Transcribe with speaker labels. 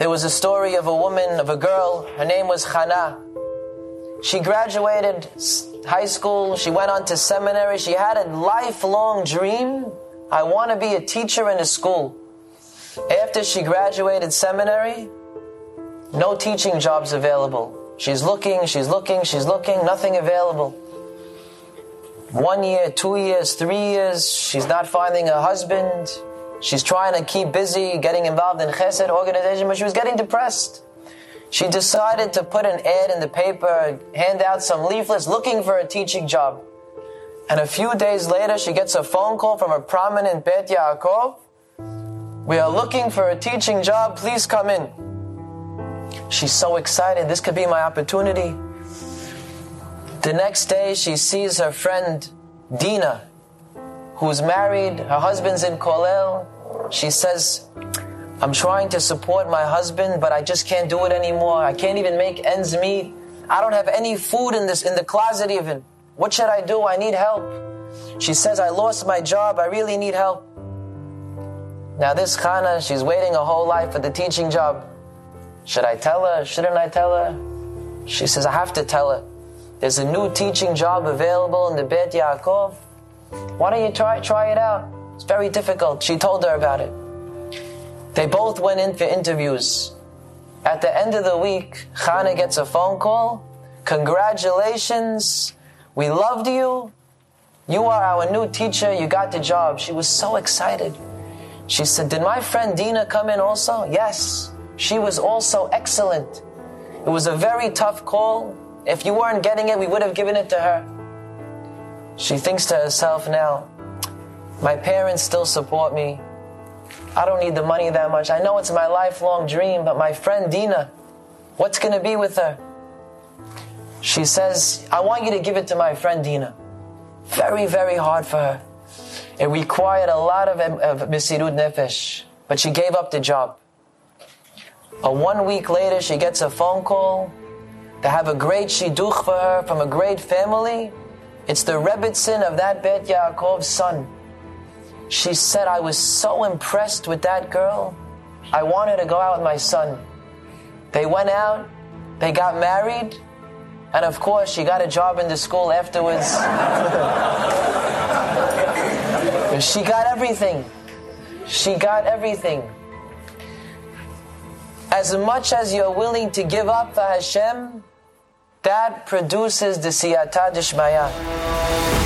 Speaker 1: There was a story of a woman, of a girl, her name was Chana. She graduated high school, she went on to seminary, she had a lifelong dream. I want to be a teacher in a school. After she graduated seminary, no teaching jobs available. She's looking, she's looking, she's looking, nothing available. One year, two years, three years, she's not finding a husband. She's trying to keep busy, getting involved in chesed organization, but she was getting depressed. She decided to put an ad in the paper, hand out some leaflets looking for a teaching job. And a few days later, she gets a phone call from a prominent Bet Yaakov. We are looking for a teaching job. Please come in. She's so excited. This could be my opportunity. The next day, she sees her friend Dina, who's married. Her husband's in Kollel. She says, I'm trying to support my husband, but I just can't do it anymore. I can't even make ends meet. I don't have any food in this in the closet even. What should I do? I need help. She says, I lost my job. I really need help. Now this Chana, she's waiting a whole life for the teaching job. Should I tell her? Shouldn't I tell her? She says, I have to tell her. There's a new teaching job available in the Bet Yaakov. Why don't you try try it out? It's very difficult. She told her about it. They both went in for interviews. At the end of the week, Chana gets a phone call. Congratulations. We loved you. You are our new teacher. You got the job. She was so excited. She said, Did my friend Dina come in also? Yes. She was also excellent. It was a very tough call. If you weren't getting it, we would have given it to her. She thinks to herself now, my parents still support me. I don't need the money that much. I know it's my lifelong dream, but my friend Dina, what's going to be with her? She says, I want you to give it to my friend Dina. Very, very hard for her. It required a lot of, of Mesirut Nefesh, but she gave up the job. A one week later, she gets a phone call. They have a great shidduch for her from a great family. It's the Rebbitzin of that Bet Yaakov's son. She said, I was so impressed with that girl. I wanted to go out with my son. They went out, they got married, and of course, she got a job in the school afterwards. she got everything. She got everything. As much as you're willing to give up for Hashem, that produces the siyata dishmaya.